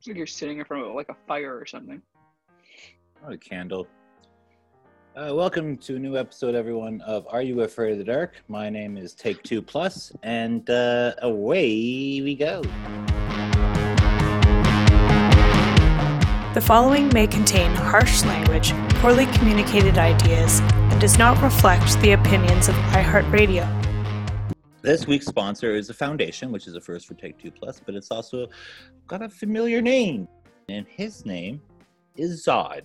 It's like you're sitting in front of like a fire or something. Not a candle. Uh, welcome to a new episode, everyone, of Are You Afraid of the Dark? My name is Take Two Plus, and uh, away we go. The following may contain harsh language, poorly communicated ideas, and does not reflect the opinions of iHeartRadio. This week's sponsor is a foundation, which is a first for Take Two Plus, but it's also got a familiar name, and his name is Zod.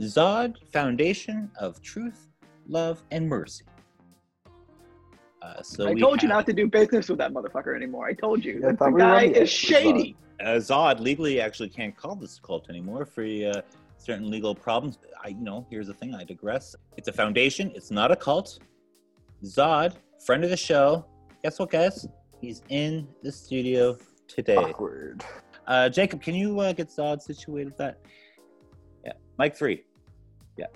Zod Foundation of Truth, Love, and Mercy. Uh, so I we told you not to do business with that motherfucker anymore. I told you. Yeah, I the thought we were guy running it is shady. uh, Zod legally actually can't call this a cult anymore for uh, certain legal problems. I, you know, here's the thing. I digress. It's a foundation. It's not a cult. Zod, friend of the show. Guess what, guys? He's in the studio today. Awkward. Uh, Jacob, can you uh, get Zod situated with that? Yeah, Mike three. Yeah.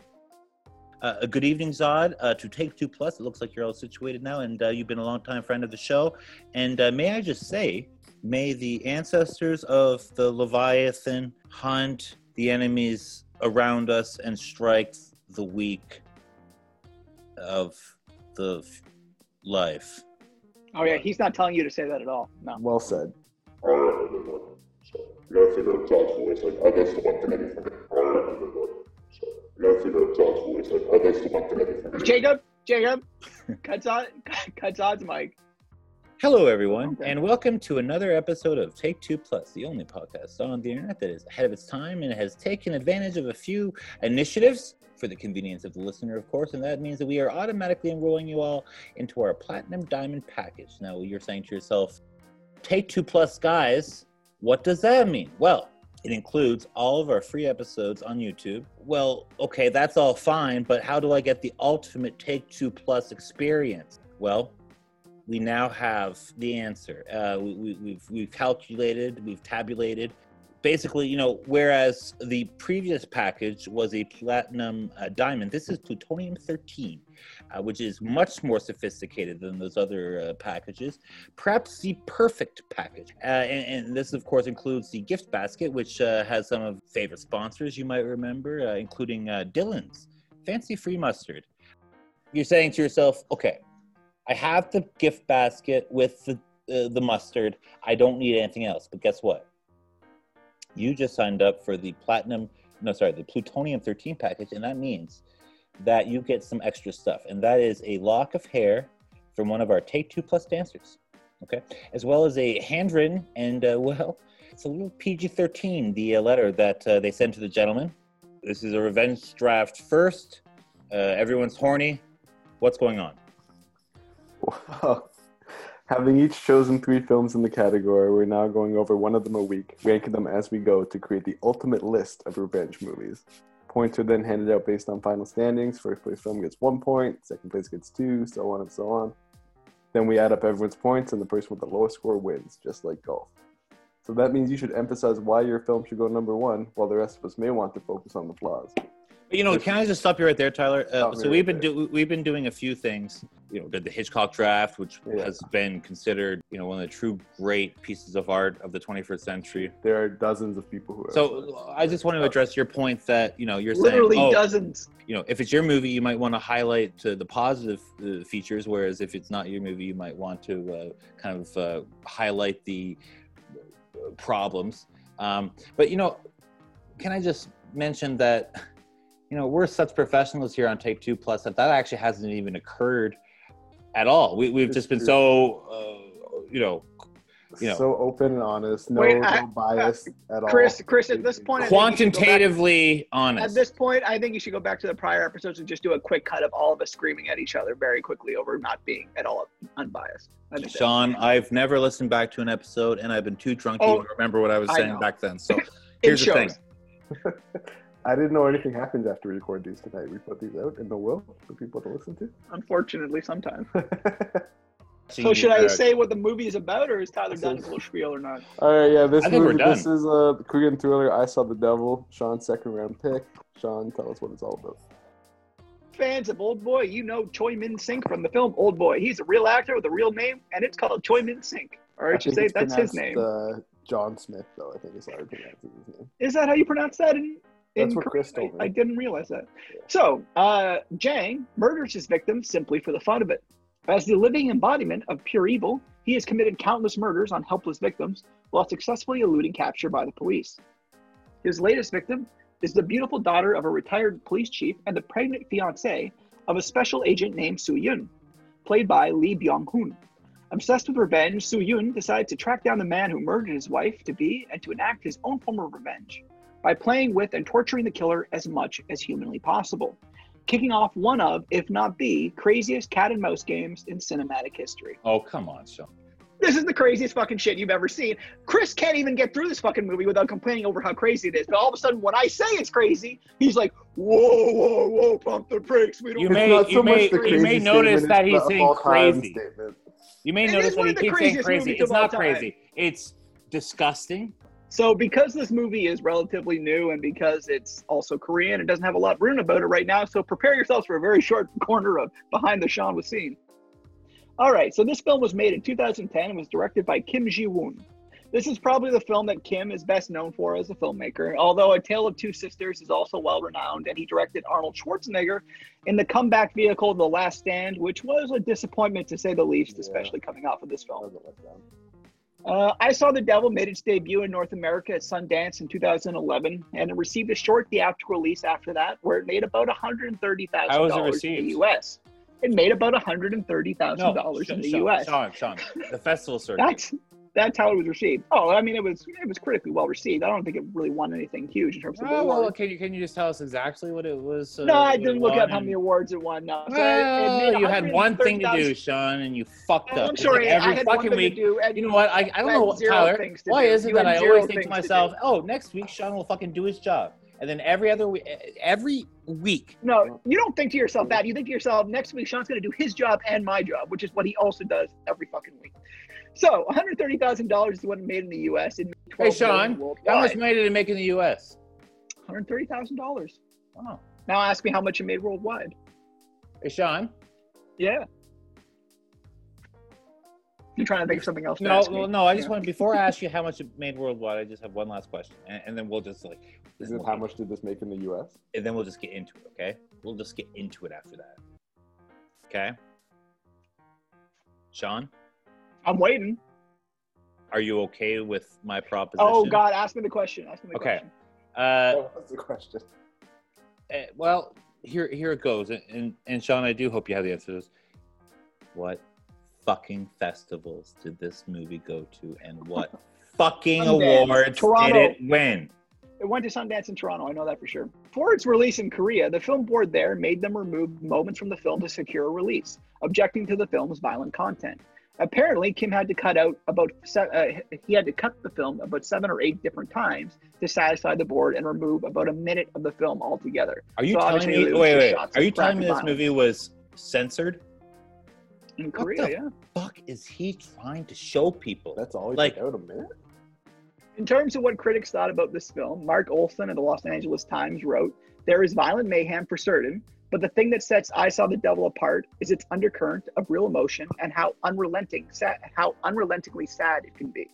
Uh, a good evening, Zod. Uh, to Take Two Plus, it looks like you're all situated now, and uh, you've been a long time friend of the show. And uh, may I just say, may the ancestors of the Leviathan hunt the enemies around us and strike the weak of the f- life. Oh yeah, he's not telling you to say that at all. No. Well said. Alright, everyone. So, you gotta figure out John's. Like, oh, that's the one thing I do forget. Alright, everyone. So, you gotta figure out John's. Like, oh, that's the one thing I do forget. Jacob, Jacob, cuts on, cuts Zod's mic. Hello, everyone, Okay. and welcome to another episode of Take Two Plus, the only podcast on the internet that is ahead of its time and has taken advantage of a few initiatives for the convenience of the listener, of course, and that means that we are automatically enrolling you all into our Platinum Diamond package. Now, you're saying to yourself, Take Two Plus, guys, what does that mean? Well, it includes all of our free episodes on YouTube. Well, okay, that's all fine, but how do I get the ultimate Take Two Plus experience? Well, we now have the answer. Uh, we, we, we've we've calculated, we've tabulated. Basically, you know, whereas the previous package was a platinum uh, diamond, this is plutonium 13, uh, which is much more sophisticated than those other uh, packages. Perhaps the perfect package. Uh, and, and this, of course, includes the gift basket, which uh, has some of favorite sponsors you might remember, including Dylan's Fancy Free Mustard. You're saying to yourself, okay, I have the gift basket with the uh, the mustard. I don't need anything else. But guess what? You just signed up for the platinum, no, sorry, the plutonium 13 package, and that means that you get some extra stuff, and that is a lock of hair from one of our Take Two Plus dancers, okay, as well as a handwritten and uh, well, it's a little PG-13, the uh, letter that uh, they sent to the gentleman. This is a revenge draft first. Uh, everyone's horny. What's going on? Having each chosen three films in the category, we're now going over one of them a week, ranking them as we go to create the ultimate list of revenge movies. Points are then handed out based on final standings. First place film gets one point, second place gets two, so on and so on. Then we add up everyone's points, and the person with the lowest score wins, just like golf. So that means you should emphasize why your film should go number one, while the rest of us may want to focus on the flaws. But, You know, can I just stop you right there, Tyler? Uh, Stop so we've been do- we've been doing a few things. You know, did the Hitchcock draft, which Yeah. has been considered you know one of the true great pieces of art of the 21st century. There are dozens of people who. Have So I just want to address your point that you know you're Literally saying, oh, dozens. you know, if it's your movie, you might want to highlight uh, the positive uh, features, whereas if it's not your movie, you might want to uh, kind of uh, highlight the uh, problems. Um, but you know, can I just mention that you know we're such professionals here on Take Two Plus that that actually hasn't even occurred at all. We, we've It's just been true. so uh, you know you know. so open and honest, no, Wait, I- no bias at all. Chris, Chris, at this point, I think you should go back- quantitatively honest. At this point, I think you should go back to the prior episodes and just do a quick cut of all of us screaming at each other very quickly over not being at all unbiased. I think that- Sean, I've never listened back to an episode, and I've been too drunk to Oh, even remember what I was saying know. back then. So here's the shows. thing: I didn't know anything happens after we record these tonight. We put these out in the will for people to listen to. Unfortunately, sometimes. So should I uh, say what the movie is about, or is Tyler This done is- his little spiel or not? All right, yeah, this I think we're movie, done. this is a Korean thriller. I saw the devil. Sean's second round pick. Sean, tell us what it's all about. Fans of Old Boy, you know Choi Min-sik from the film Old Boy. He's a real actor with a real name, and it's called Choi Min-sik. Or I should say that's his name. Uh, John Smith, though I think is how he pronounces his name. Is that how you pronounce that? In, in That's what? Chris told me. I, didn't realize that. So, uh, Jang murders his victim simply for the fun of it. As the living embodiment of pure evil, he has committed countless murders on helpless victims while successfully eluding capture by the police. His latest victim is the beautiful daughter of a retired police chief and the pregnant fiancée of a special agent named Soo Yun, played by Lee Byung Hun. Obsessed with revenge, Soo Yun decides to track down the man who murdered his wife to be and to enact his own form of revenge by playing with and torturing the killer as much as humanly possible, kicking off one of, if not the, craziest cat and mouse games in cinematic history. Oh, come on, Sean. This is the craziest fucking shit you've ever seen. Chris can't even get through this fucking movie without complaining over how crazy it is. But all of a sudden, when I say it's crazy, he's like, "Whoa, whoa, whoa! Pump the brakes. We don't." You may- not you may- you may notice that he's saying crazy. Statement. You may It notice that he keeps saying crazy. It's not crazy. It's disgusting. So, because this movie is relatively new and because it's also Korean, it doesn't have a lot written about it right now. So, prepare yourselves for a very short corner of behind the Sean was seen. All right, so this film was made in 2010 and was directed by Kim Ji Woon. This is probably the film that Kim is best known for as a filmmaker, although A Tale of Two Sisters is also well renowned, and he directed Arnold Schwarzenegger in the comeback vehicle The Last Stand, which was a disappointment to say the least, Yeah. especially coming off of this film. Wasn't let down. Uh, I Saw the Devil made its debut in North America at Sundance in 2011, and it received a short theatrical release after that, where it made about $130,000 was it in the? U.S. It made about $130,000 No, in the Sean, U.S. Sean, Sean, the festival circuit. That's that's how it was received. Oh, I mean, it was it was critically well received. I don't think it really won anything huge in terms of Oh, well, can you can you just tell us exactly what it was? Uh, no, I didn't look up how many awards it won. No, So it- it you had one thing to do, Sean, and you fucked Oh, up. I'm sorry, like every I had one fucking thing week. to do. You know what? I, I don't know, Tyler. to Why do. is it You that I always think to to myself, do. "Oh, next week Sean will fucking do his job," and then every other week, every week, No, you don't think to yourself that. You think to yourself, next week Sean's going to do his job and my job, which is what he also does every fucking week. So, one hundred thirty thousand dollars is what it made in the U.S. It made Hey, Sean, how much worldwide. money did it make in the U.S.? One hundred thirty thousand dollars. Oh, Now ask me how much it made worldwide. hey, Sean. Yeah. You're trying to think of something else. to No, me. well, no. I just Yeah. want before I ask you how much it made worldwide. I just have one last question, and, and then we'll just like, Is it we'll how get- much did this make in the U.S.? And then we'll just get into it. Okay, we'll just get into it after that. Okay. Sean, I'm waiting. are you okay with my proposition? Oh God, ask me the question. Ask me the Okay. question. Uh, What was the question? Eh, well, here here it goes, and, and and Sean, I do hope you have the answer to this. What fucking festivals did this movie go to, and what fucking Sundance, awards Toronto. did it win? It went to Sundance in Toronto. I know that for sure. For its release in Korea, the film board there made them remove moments from the film to secure a release, objecting to the film's violent content. Apparently, Kim had to cut out about uh, he had to cut the film about seven or eight different times to satisfy the board and remove about a minute of the film altogether. Are you So telling me? Wait, wait. shots Are you telling me this violence. movie was censored? In What Korea, the yeah. Fuck is he trying to show people? That's all. Like- Like out a minute. In terms of what critics thought about this film, Mark Olsen of the Los Angeles Times wrote, There is violent mayhem for certain, but the thing that sets I Saw the Devil apart is its undercurrent of real emotion and how unrelenting, sad, how unrelentingly sad it can be.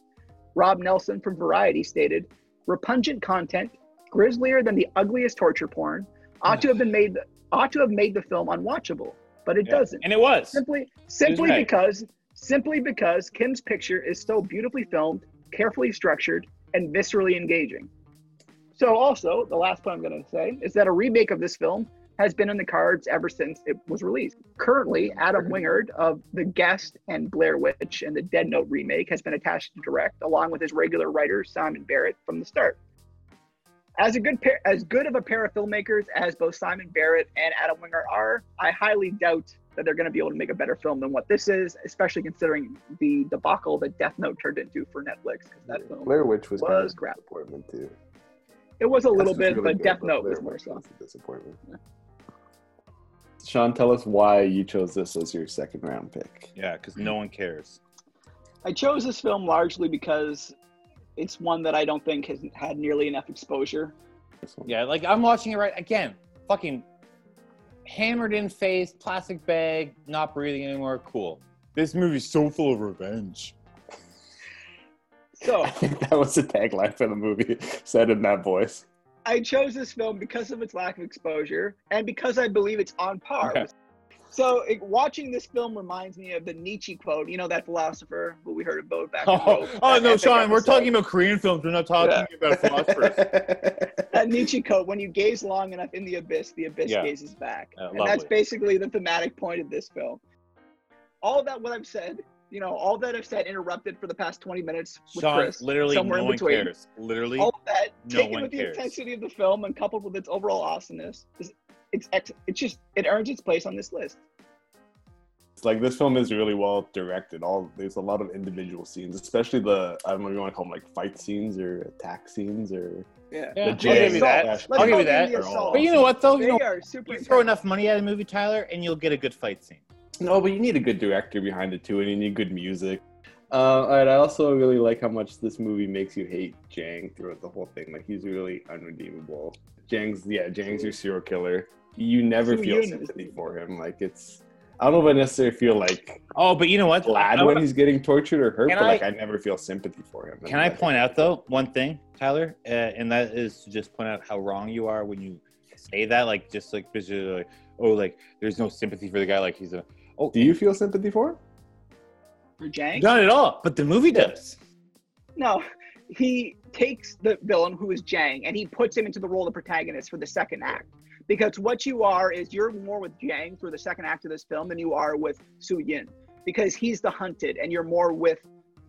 Rob Nelson from Variety stated, Repugnant content, grislier than the ugliest torture porn, ought to have been made ought to have made the film unwatchable, but it Yeah. doesn't And it was. simply simply right. because simply because Kim's picture is so beautifully filmed, carefully structured, and viscerally engaging. So also, the last point I'm going to say is that a remake of this film has been in the cards ever since it was released. Currently, Adam Wingard of The Guest and Blair Witch and the Death Note remake has been attached to direct, along with his regular writer Simon Barrett from the start. As a good pair, as good of a pair of filmmakers as both Simon Barrett and Adam Wingard are, I highly doubt that they're going to be able to make a better film than what this is, especially considering the debacle that Death Note turned into for Netflix. Because that film, Blair Witch was, was crap. disappointment too. it was a little That's bit, really but Death Note was more so. disappointment. Sean, tell us why you chose this as your second round pick. Yeah, because no one cares. I chose this film largely because it's one that I don't think has had nearly enough exposure. Yeah, like I'm watching it right again. Fucking hammered in face, plastic bag, not breathing anymore. Cool. This movie's so full of revenge. So I think that was the tagline for the movie, said in that voice. I chose this film because of its lack of exposure and because I believe it's on par. Okay. So it, watching this film reminds me of the Nietzsche quote. You know that philosopher who we heard about back. in Oh, oh no, Sean, we're talking about Korean films. We're not talking about philosophers. that Nietzsche quote, when you gaze long enough in the abyss, the abyss Yeah. gazes back. Uh, and that's basically the thematic point of this film. All that what I've said, you know, all that I've said interrupted for the past 20 minutes with Sean, Chris. literally, somewhere no in one between. cares. Literally, All of that no taken one with the cares. intensity of the film and coupled with its overall awesomeness, is it's ex- it's just it earns its place on this list. It's like this film is really well directed. All there's a lot of individual scenes, especially the I don't know if you want to call them like fight scenes or attack scenes or Yeah. Yeah, the I'll give you that. Let's I'll give you that. in the assault. But you know what, though? They You know, are super. you throw enough money at a movie, Tyler, and you'll get a good fight scene. No, but you need a good director behind it too, and you need good music. Uh, and I also really like how much this movie makes you hate Jang throughout the whole thing. Like he's really unredeemable. Jang's yeah, Jang's your serial killer. You never Su feel sympathy for him. Like it's I don't know if I necessarily feel like Oh, but you know what? glad when he's getting tortured or hurt, but I- like I never feel sympathy for him. Can I Like, point out though one thing, Tyler, uh, and that is to just point out how wrong you are when you say that, like just like because you're like, oh, like there's no sympathy for the guy, like he's a oh, Do you feel sympathy for him? for Jang. not at all, but the movie does. No, he takes the villain who is Jang and he puts him into the role of protagonist for the second act. Because what you are is you're more with Jang through the second act of this film than you are with Su Yin. Because he's the hunted and you're more with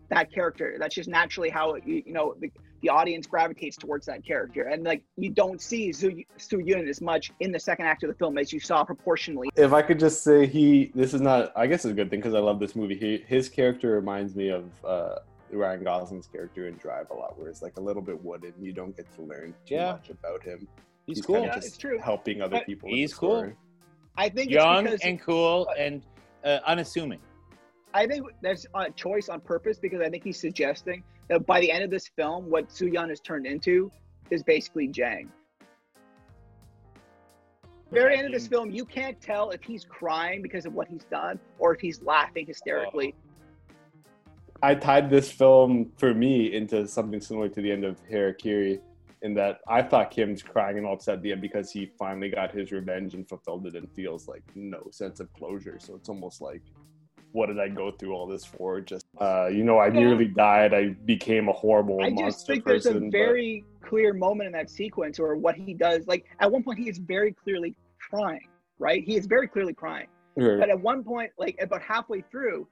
that character. That's just naturally how you, you know the, the audience gravitates towards that character. And like you don't see Su, Su Yun as much in the second act of the film as you saw proportionally. If I could just say he, this is not. I guess it's a good thing because I love this movie. He, his character reminds me of uh, Ryan Gosling's character in Drive a lot, where it's like a little bit wooden. You don't get to learn too Yeah. much about him. He's, kinda cool, Yeah, just it's true. helping other But people. He's cool. story. I think young it's and cool and uh, unassuming. I think that's a choice on purpose because I think he's suggesting that by the end of this film, what Suyan has turned into is basically Jang. Very end of this film, you can't tell if he's crying because of what he's done or if he's laughing hysterically. Oh. I tied this film for me into something similar to the end of Harakiri, in that I thought Kim's crying and all upset at the end because he finally got his revenge and fulfilled it, and feels like no sense of closure. So it's almost like, what did I go through all this for? Just, uh, you know, I Yeah. nearly died. I became a horrible I monster just think there's person. a but- very clear moment in that sequence or what he does. Like at one point, he is very clearly crying, right? He is very clearly crying. Sure. But at one point, like about halfway through,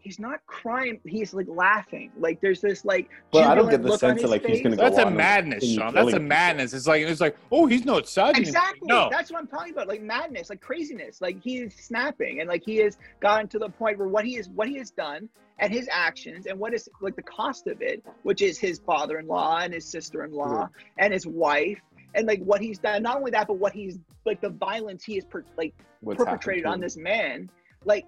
he's not crying. He's like laughing. Like there's this like. But I don't get the sense that, his like, he's gonna go That's a on madness, continue Sean. That's a killing people. madness. It's like it's like, oh, he's not sad. Exactly. No, That's what I'm talking about. Like madness, like craziness. Like he is snapping, and like he has gotten to the point where what he is, what he has done, and his actions, and what is like the cost of it, which is his father-in-law and his sister-in-law and his wife, and like what he's done. Not only that, but what he's like the violence he has per, like What's perpetrated on this man. Like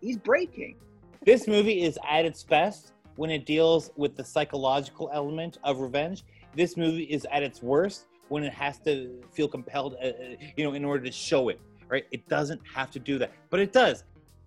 he's breaking. This movie is at its best when it deals with the psychological element of revenge. This movie is at its worst when it has to feel compelled, uh, uh, you know, in order to show it. Right? It doesn't have to do that, but it does.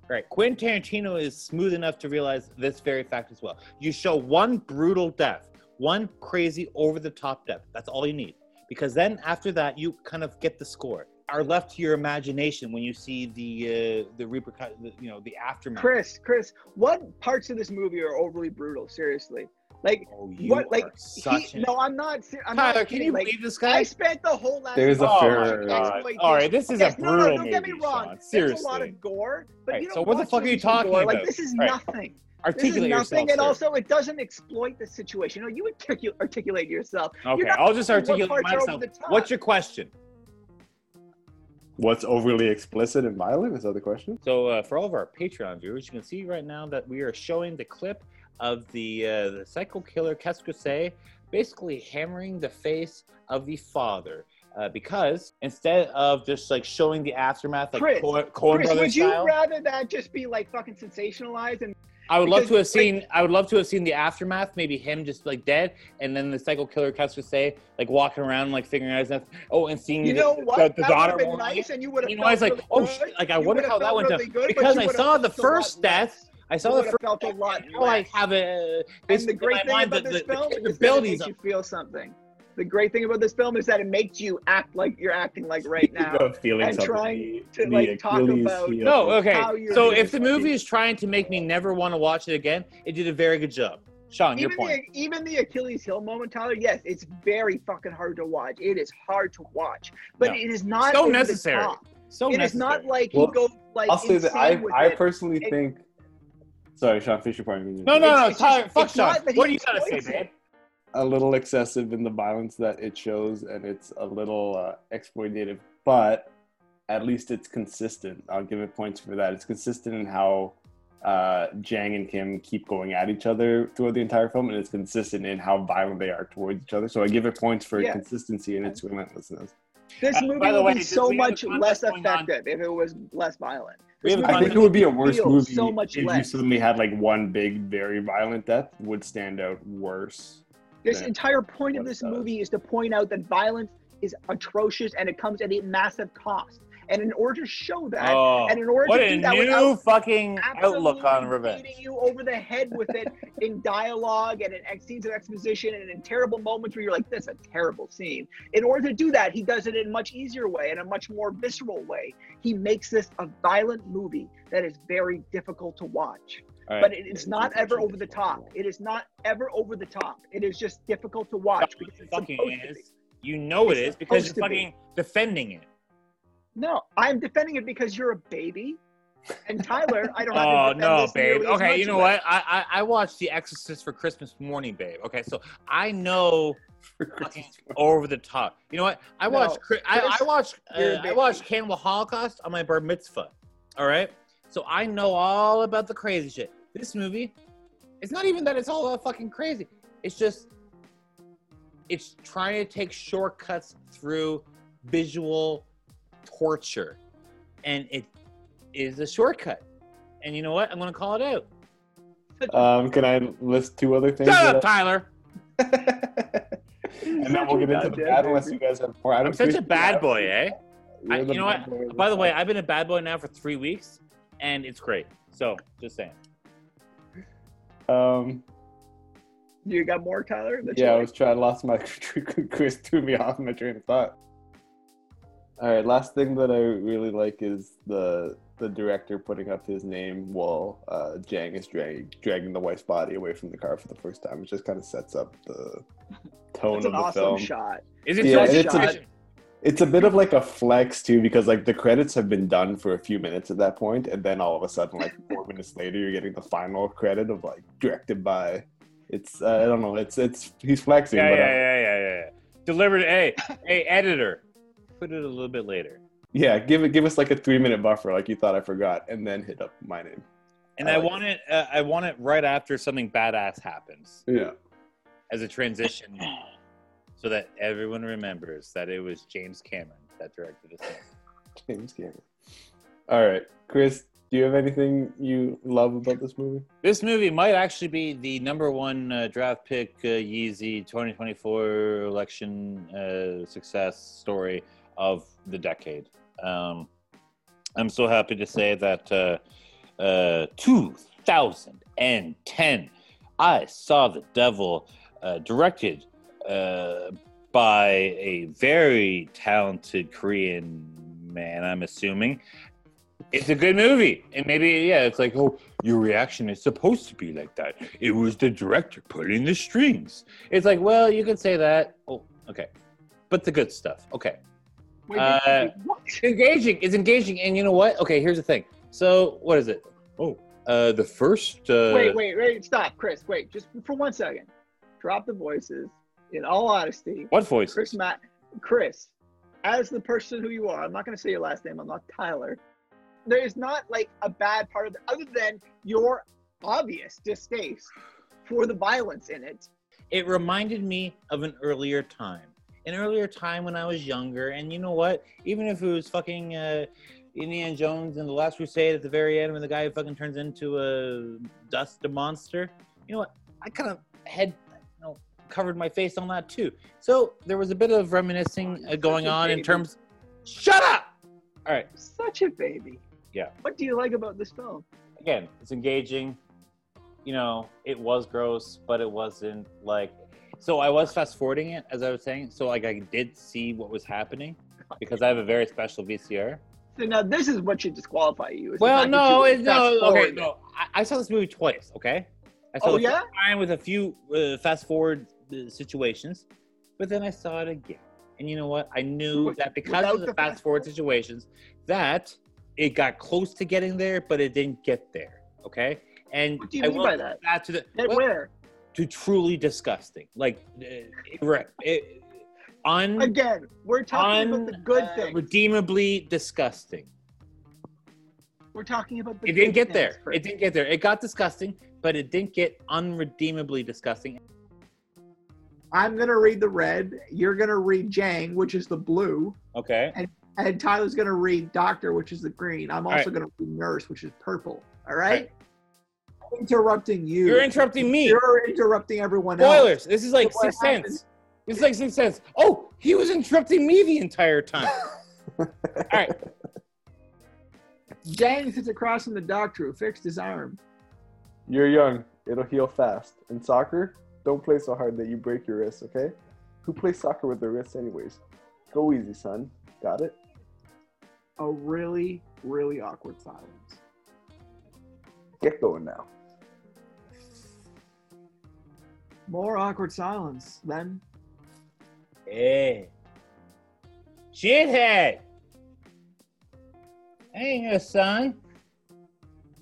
Right? Quentin Tarantino is smooth enough to realize this very fact as well. You show one brutal death, one crazy over-the-top death. That's all you need, because then after that, you kind of get the score. Are left to your imagination when you see the uh, the repercussion, you know, the aftermath. Chris, Chris, what parts of this movie are overly brutal? Seriously, like Oh, you what? Like such he, an... no, I'm not. ser- I'm Tyler, not can kidding. you like, believe this guy? I spent the whole last. There's a Oh fair- my. All right, this is Yes, a no, no, don't get me wrong. Sean. There's a lot of gore, but Right, you don't what the fuck are you talking gore. about? Like this is Right. nothing. This is articulate nothing, yourself. and sir. also it doesn't exploit the situation. No, you articulate articulate yourself. okay, I'll just articulate parts are over myself. What's your question? What's overly explicit and violent? Is that the question? So, uh, for all of our Patreon viewers, you can see right now that we are showing the clip of the uh, the psycho killer Keskuse basically hammering the face of the father. Uh, because instead of just like showing the aftermath like Chris, Coen Coen Chris, Brothers would you rather that just be like fucking sensationalized and I would love to have because, like- seen. I would love to have seen the aftermath. Maybe him just like dead, and then the psycho killer Keskuse like walking around like figuring out his death. Oh, and seeing you know the- what? the, that daughter would have been nice, and you would have. You know, I was like, oh, really oh, shit, like, I You wonder how that went down. really good, Because I saw the felt a lot first death. I saw the first. felt a lot Now I have a And the great thing about the, this the, film the is that it capabilities makes of you feel something. The great thing about this film is that it makes you act like you're acting like right now. About feeling and trying to, the like, talk about- heel No, okay. how you're So if the movie is trying to make me never want to watch it again, it did a very good job. Sean, your Even point. the, even the Achilles heel moment, Tyler, yes, it's very fucking hard to watch. It is hard to watch. But No. it is not So over the necessary. So It is necessary. not like Well, he goes like I'll say that I, I personally It- think. Sorry, Sean Fisher point. No, no, no, It's- it's Tyler, just- fuck it's Sean. What he are you trying to say, exploits it. babe? A little excessive in the violence that it shows, and it's a little uh, exploitative, but at least it's consistent. I'll give it points for that. It's consistent in how uh, Jang and Kim keep going at each other throughout the entire film, and it's consistent in how violent they are towards each other. So I give it points for Yeah. consistency and its relentlessness. This Uh, movie by would way, be so we have a much less going on? effective if it was less violent. We This have a movie I think it would be a worse movie so much if you suddenly had like one big, very violent death would stand out worse. This Yeah. entire point of this movie is to point out that violence is atrocious and it comes at a massive cost. And in order to show that, Oh, and in order what to a do that new fucking outlook on revenge. beating you over the head with it in dialogue and in scenes of exposition and in terrible moments where you're like, "This is a terrible scene." In order to do that, he does it in a much easier way, in a much more visceral way. He makes this a violent movie that is very difficult to watch. Right. But it is not ever over the top. It is not ever over the top. It is just difficult to watch because it's fucking supposed to be. You know it It's is because you're to be. defending it. No, I'm defending it because you're a baby, and Tyler, I don't have Oh no, babe. Okay, you know what? I, I I watched The Exorcist for Christmas morning, babe. Okay, so I know fucking over the top. You know what? I watched. I, Chris, I watched. Uh, I watched Cannibal Holocaust on my bar mitzvah. All right, so I know all about the crazy shit. This movie, it's not even that it's all that fucking crazy. It's just it's trying to take shortcuts through visual torture, and it is a shortcut. And you know what? I'm gonna call it out. Um, can I list two other things? Shut that up, Tyler. I- and then we'll get into the Goddamn bad unless baby. you guys have more. I I'm such a think- bad boy, eh? You're I- you know what? By the way. I've been a bad boy now for three weeks, and it's great. So, just saying. Um, You got more, Tyler? That's yeah, I right. was trying. Lost my Chris threw me off my train of thought. All right, last thing that I really like is the the director putting up his name while uh, Jang is dragging dragging the wife's body away from the car for the first time. It just kind of sets up the tone It's of an the awesome film. shot. Is it Yeah, so and it's a- shot? It's a bit of like a flex too, because like the credits have been done for a few minutes at that point, and then all of a sudden, like four minutes later, you're getting the final credit of like directed by. It's uh, I don't know. It's it's he's flexing, Yeah, but yeah, uh, yeah, yeah, yeah, yeah. Delivered. Hey, hey, editor, put it a little bit later. yeah, give it give us like a three minute buffer, like you thought I forgot, and then hit up my name. And I I, like want it. Uh, I want it right after something badass happens Yeah, as a transition, so that everyone remembers that it was James Cameron that directed this. film. James Cameron. All right, Chris, do you have anything you love about this movie? This movie might actually be the number one uh, draft pick uh, Yeezy 2024 election uh, success story of the decade. Um, I'm so happy to say that uh, uh, 2010, I Saw the Devil, uh, directed uh, by a very talented Korean man, I'm assuming. It's a good movie. And maybe, yeah, it's like, oh, your reaction is supposed to be like that. It was the director pulling the strings. It's like, well, you could say that. Oh, okay. But the good stuff. Okay. Wait, Uh, wait. Engaging. It's engaging. And you know what? Okay, here's the thing. So, what is it? Oh, uh, the first. Uh, wait, wait, wait, stop, Chris. Wait, just for one second. Drop the voices. In all honesty, What voice? Chris, Matt, Chris, as the person who you are, I'm not going to say your last name. I'm not Tyler. There is not like a bad part of it, other than your obvious distaste for the violence in it. it reminded me of an earlier time an earlier time when i was younger and you know what even if it was fucking uh, indiana jones and the last crusade at the very end when the guy fucking turns into a dust a monster you know what i kind of had you know covered my face on that too so there was a bit of reminiscing uh, going on in terms shut up all right Such a baby. Yeah. What do you like about this film? again, it's engaging. you know, it was gross, but it wasn't like. So I was fast forwarding it as I was saying. So like I did see what was happening because I have a very special VCR. So now this is what should disqualify you. Well, no, you it, no, okay, no. I, I saw this movie twice. Okay, I saw Oh, it yeah? time with a few uh, fast forward uh, situations, but then I saw it again. And you know what? I knew that because without of the, the fast forward situations, that it got close to getting there, but it didn't get there. Okay, and What do you I mean by that? back to the well, where? to truly disgusting, like uh, it, it, un Again, we're talking about the good uh, things. redeemably disgusting. We're talking about the It didn't get there. It didn't get there. It got disgusting, but it didn't get unredeemably disgusting. I'm gonna read the red. You're gonna read Jang, which is the blue, Okay. and Tyler's gonna read Doctor, which is the green. I'm also right. gonna read Nurse, which is purple. All right. Interrupting you. You're interrupting me. You're interrupting everyone else. Spoilers. This is like What six happened? cents. This is like six cents. Oh, he was interrupting me the entire time. All right. Jang sits across from the doctor who fixed his arm. You're young. It'll heal fast. In soccer, don't play so hard that you break your wrist, okay? Who plays soccer with their wrists anyways? Go easy, son. Got it? A really, really awkward silence. Get going now. More awkward silence. Then Hey. Shithead. Hey, your son.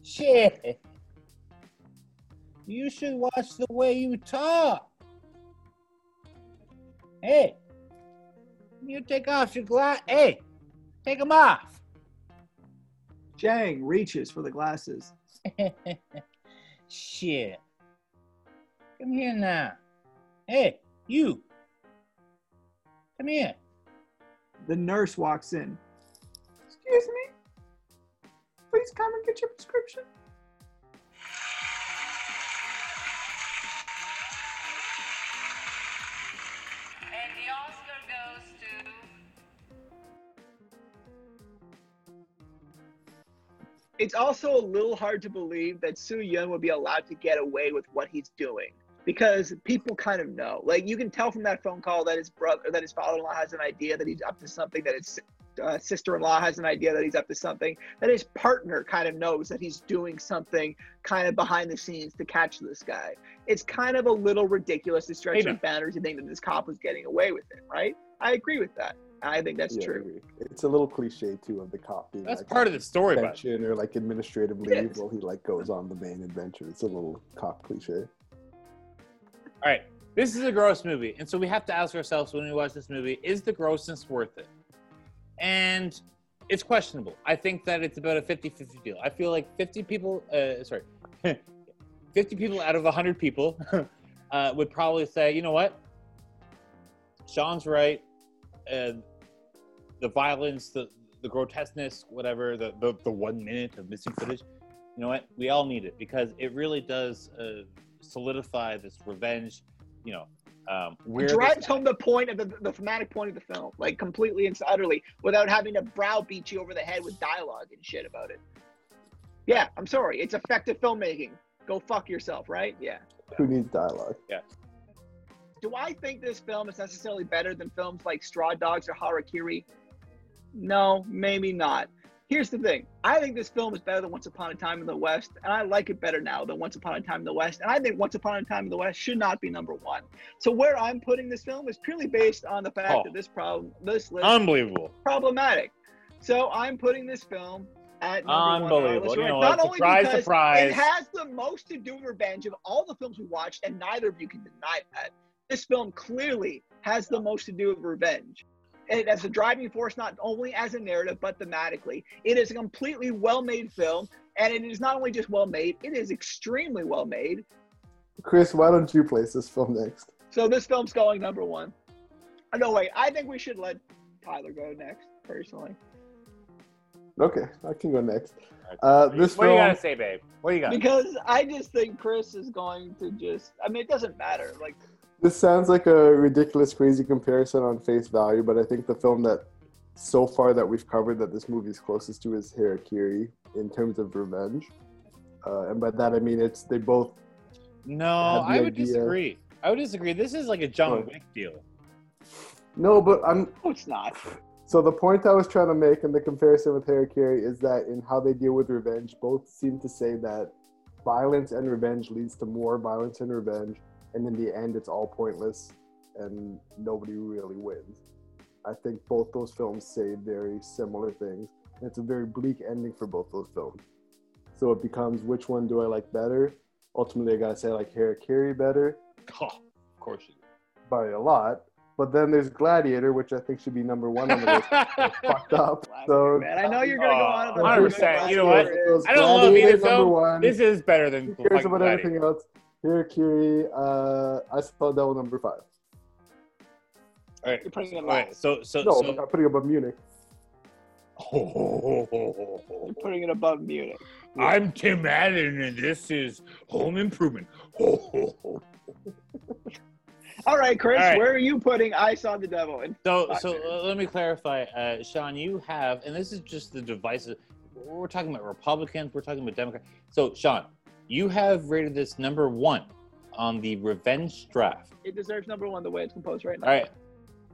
Shit. You should watch the way you talk. Hey. You take off your glass. Hey. Take them off. Jang reaches for the glasses. Shit. Come here now. Hey, you. Come here. The nurse walks in. Excuse me. Please come and get your prescription. It's also a little hard to believe that Soo Yun would be allowed to get away with what he's doing because people kind of know. Like you can tell from that phone call that his brother, that his father-in-law has an idea that he's up to something. That his uh, sister-in-law has an idea that he's up to something. That his partner kind of knows that he's doing something kind of behind the scenes to catch this guy. It's kind of a little ridiculous to stretch Hey, the boundaries and think that this cop was getting away with it, right? I agree with that. I think that's Yeah, true. It's a little cliche too of the cop being That's like part of the story, but pension or like administrative leave is. while he like goes on the main adventure. It's a little cop cliche. All right, this is a gross movie, and so we have to ask ourselves when we watch this movie: Is the grossness worth it? And it's questionable. I think that it's about a 50-50 deal. I feel like 50 people, uh, sorry, 50 people out of 100 people uh, would probably say, you know what, Sean's right. Uh, the violence, the the grotesqueness, whatever, the, the the one minute of missing footage. You know what? We all need it because it really does uh, solidify this revenge. You know, um, where drives home the point of the, the thematic point of the film, like completely and utterly, without having to browbeat you over the head with dialogue and shit about it. Yeah, I'm sorry. It's effective filmmaking. Go fuck yourself, right? Yeah. Who needs dialogue? Yeah. Do I think this film is necessarily better than films like Straw Dogs or Harakiri? No, maybe not. Here's the thing. I think this film is better than Once Upon a Time in the West, and I like it better now than Once Upon a Time in the West. And I think Once Upon a Time in the West should not be number one. So where I'm putting this film is purely based on the fact Oh. that this problem, this list, unbelievable. problematic. So I'm putting this film at number one Unbelievable. list, You know Not only Surprise, because surprise. It has the most to do with revenge of all the films we watched, and neither of you can deny that. This film clearly has the most to do with revenge. It has a driving force not only as a narrative but thematically. It is a completely well-made film, and it is not only just well-made; it is extremely well-made. Chris, why don't you place this film next? So this film's going number one. Uh, No, wait. I think we should let Tyler go next, personally. Okay, I can go next. Uh, this what do you film, gotta say, babe? What do you got? Because I just think Chris is going to just. I mean, it doesn't matter. Like, this sounds like a ridiculous, crazy comparison on face value, but I think the film that so far that we've covered that this movie is closest to is Harakiri in terms of revenge. Uh, and by that I mean it's they both No, the I would idea. disagree. I would disagree. This is like a John What? Wick deal. No, but I'm No, it's not. So the point I was trying to make in the comparison with Harakiri is that in how they deal with revenge, both seem to say that violence and revenge leads to more violence and revenge, and in the end, it's all pointless and nobody really wins. I think both those films say very similar things. It's a very bleak ending for both those films. So it becomes which one do I like better? Ultimately, I gotta say I like Harakiri better Oh, of course you by a lot. But then there's Gladiator, which I think should be number one on the list. fucked up. So Man, I know you're gonna go on about Oh, 100%. You know what? I don't love either film. One. This is better than Who cares about Gladiator. everything else? Harakiri, uh, I saw Devil number five. All right. You're putting it All right. last. So so No, so. I'm putting above Munich. You're putting it above Munich. I'm Tim Allen, and this is Home Improvement. All right, Chris, All right. where are you putting I Saw the Devil? And So, Five so minutes. uh, let me clarify, uh, Sean. You have, and this is just the divisive. We're talking about Republicans. We're talking about Democrats. So, Sean, you have rated this number one on the revenge draft. it deserves number one the way it's composed right now. All right.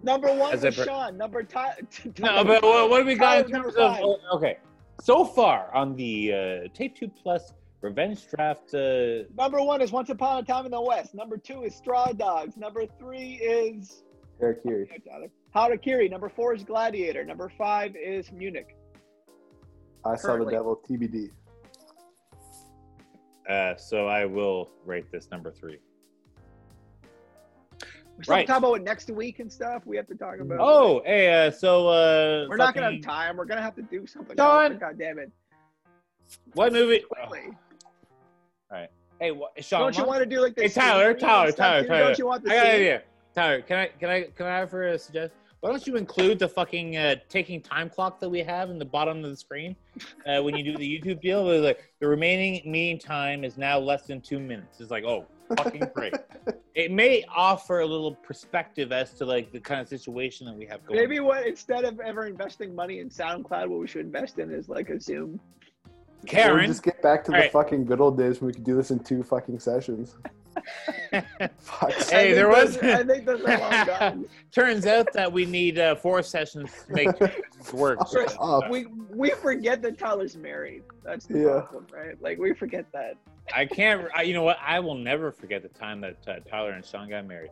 Number one As was per- Sean. Number Ty- No, but what, what do we got in terms number of? five. Okay, so far on the uh, Take Two Plus revenge draft. Uh, Number one is Once Upon a Time in the West. Number two is Straw Dogs. Number three is Harakiri. Harakiri. Number four is Gladiator. Number five is Munich. I saw the Currently. devil. TBD. Uh, so I will rate this number three. We're Right. talking about it next week and stuff. We have to talk about. Oh, hey, uh, so uh, we're not gonna have time. We're gonna have to do something. Else. God damn it! What movie? Quickly. All right. Hey, what, Sean. Don't you want to do like this? Hey, Tyler, scenery Tyler, Tyler. Tyler. Don't you want the I got an idea. Tyler, can I can I can I offer a suggestion? Why don't you include the fucking uh, taking time clock that we have in the bottom of the screen uh, when you do the YouTube deal? It's like the remaining meeting time is now less than two minutes. It's like, oh, fucking great. it may offer a little perspective as to like the kind of situation that we have going. Maybe what instead of ever investing money in SoundCloud, what we should invest in is like a Zoom. Or Karen. just get back to the Alright. fucking good old days when we could do this in two fucking sessions. Fuck. Hey, there was- I think those are long gone. Turns out that we need uh, four sessions to make two sessions work. Fuck off. We we forget that Tyler's married. That's the Yeah. problem, right? Like we forget that. I can't. I, you know what? I will never forget the time that uh, Tyler and Sean got married.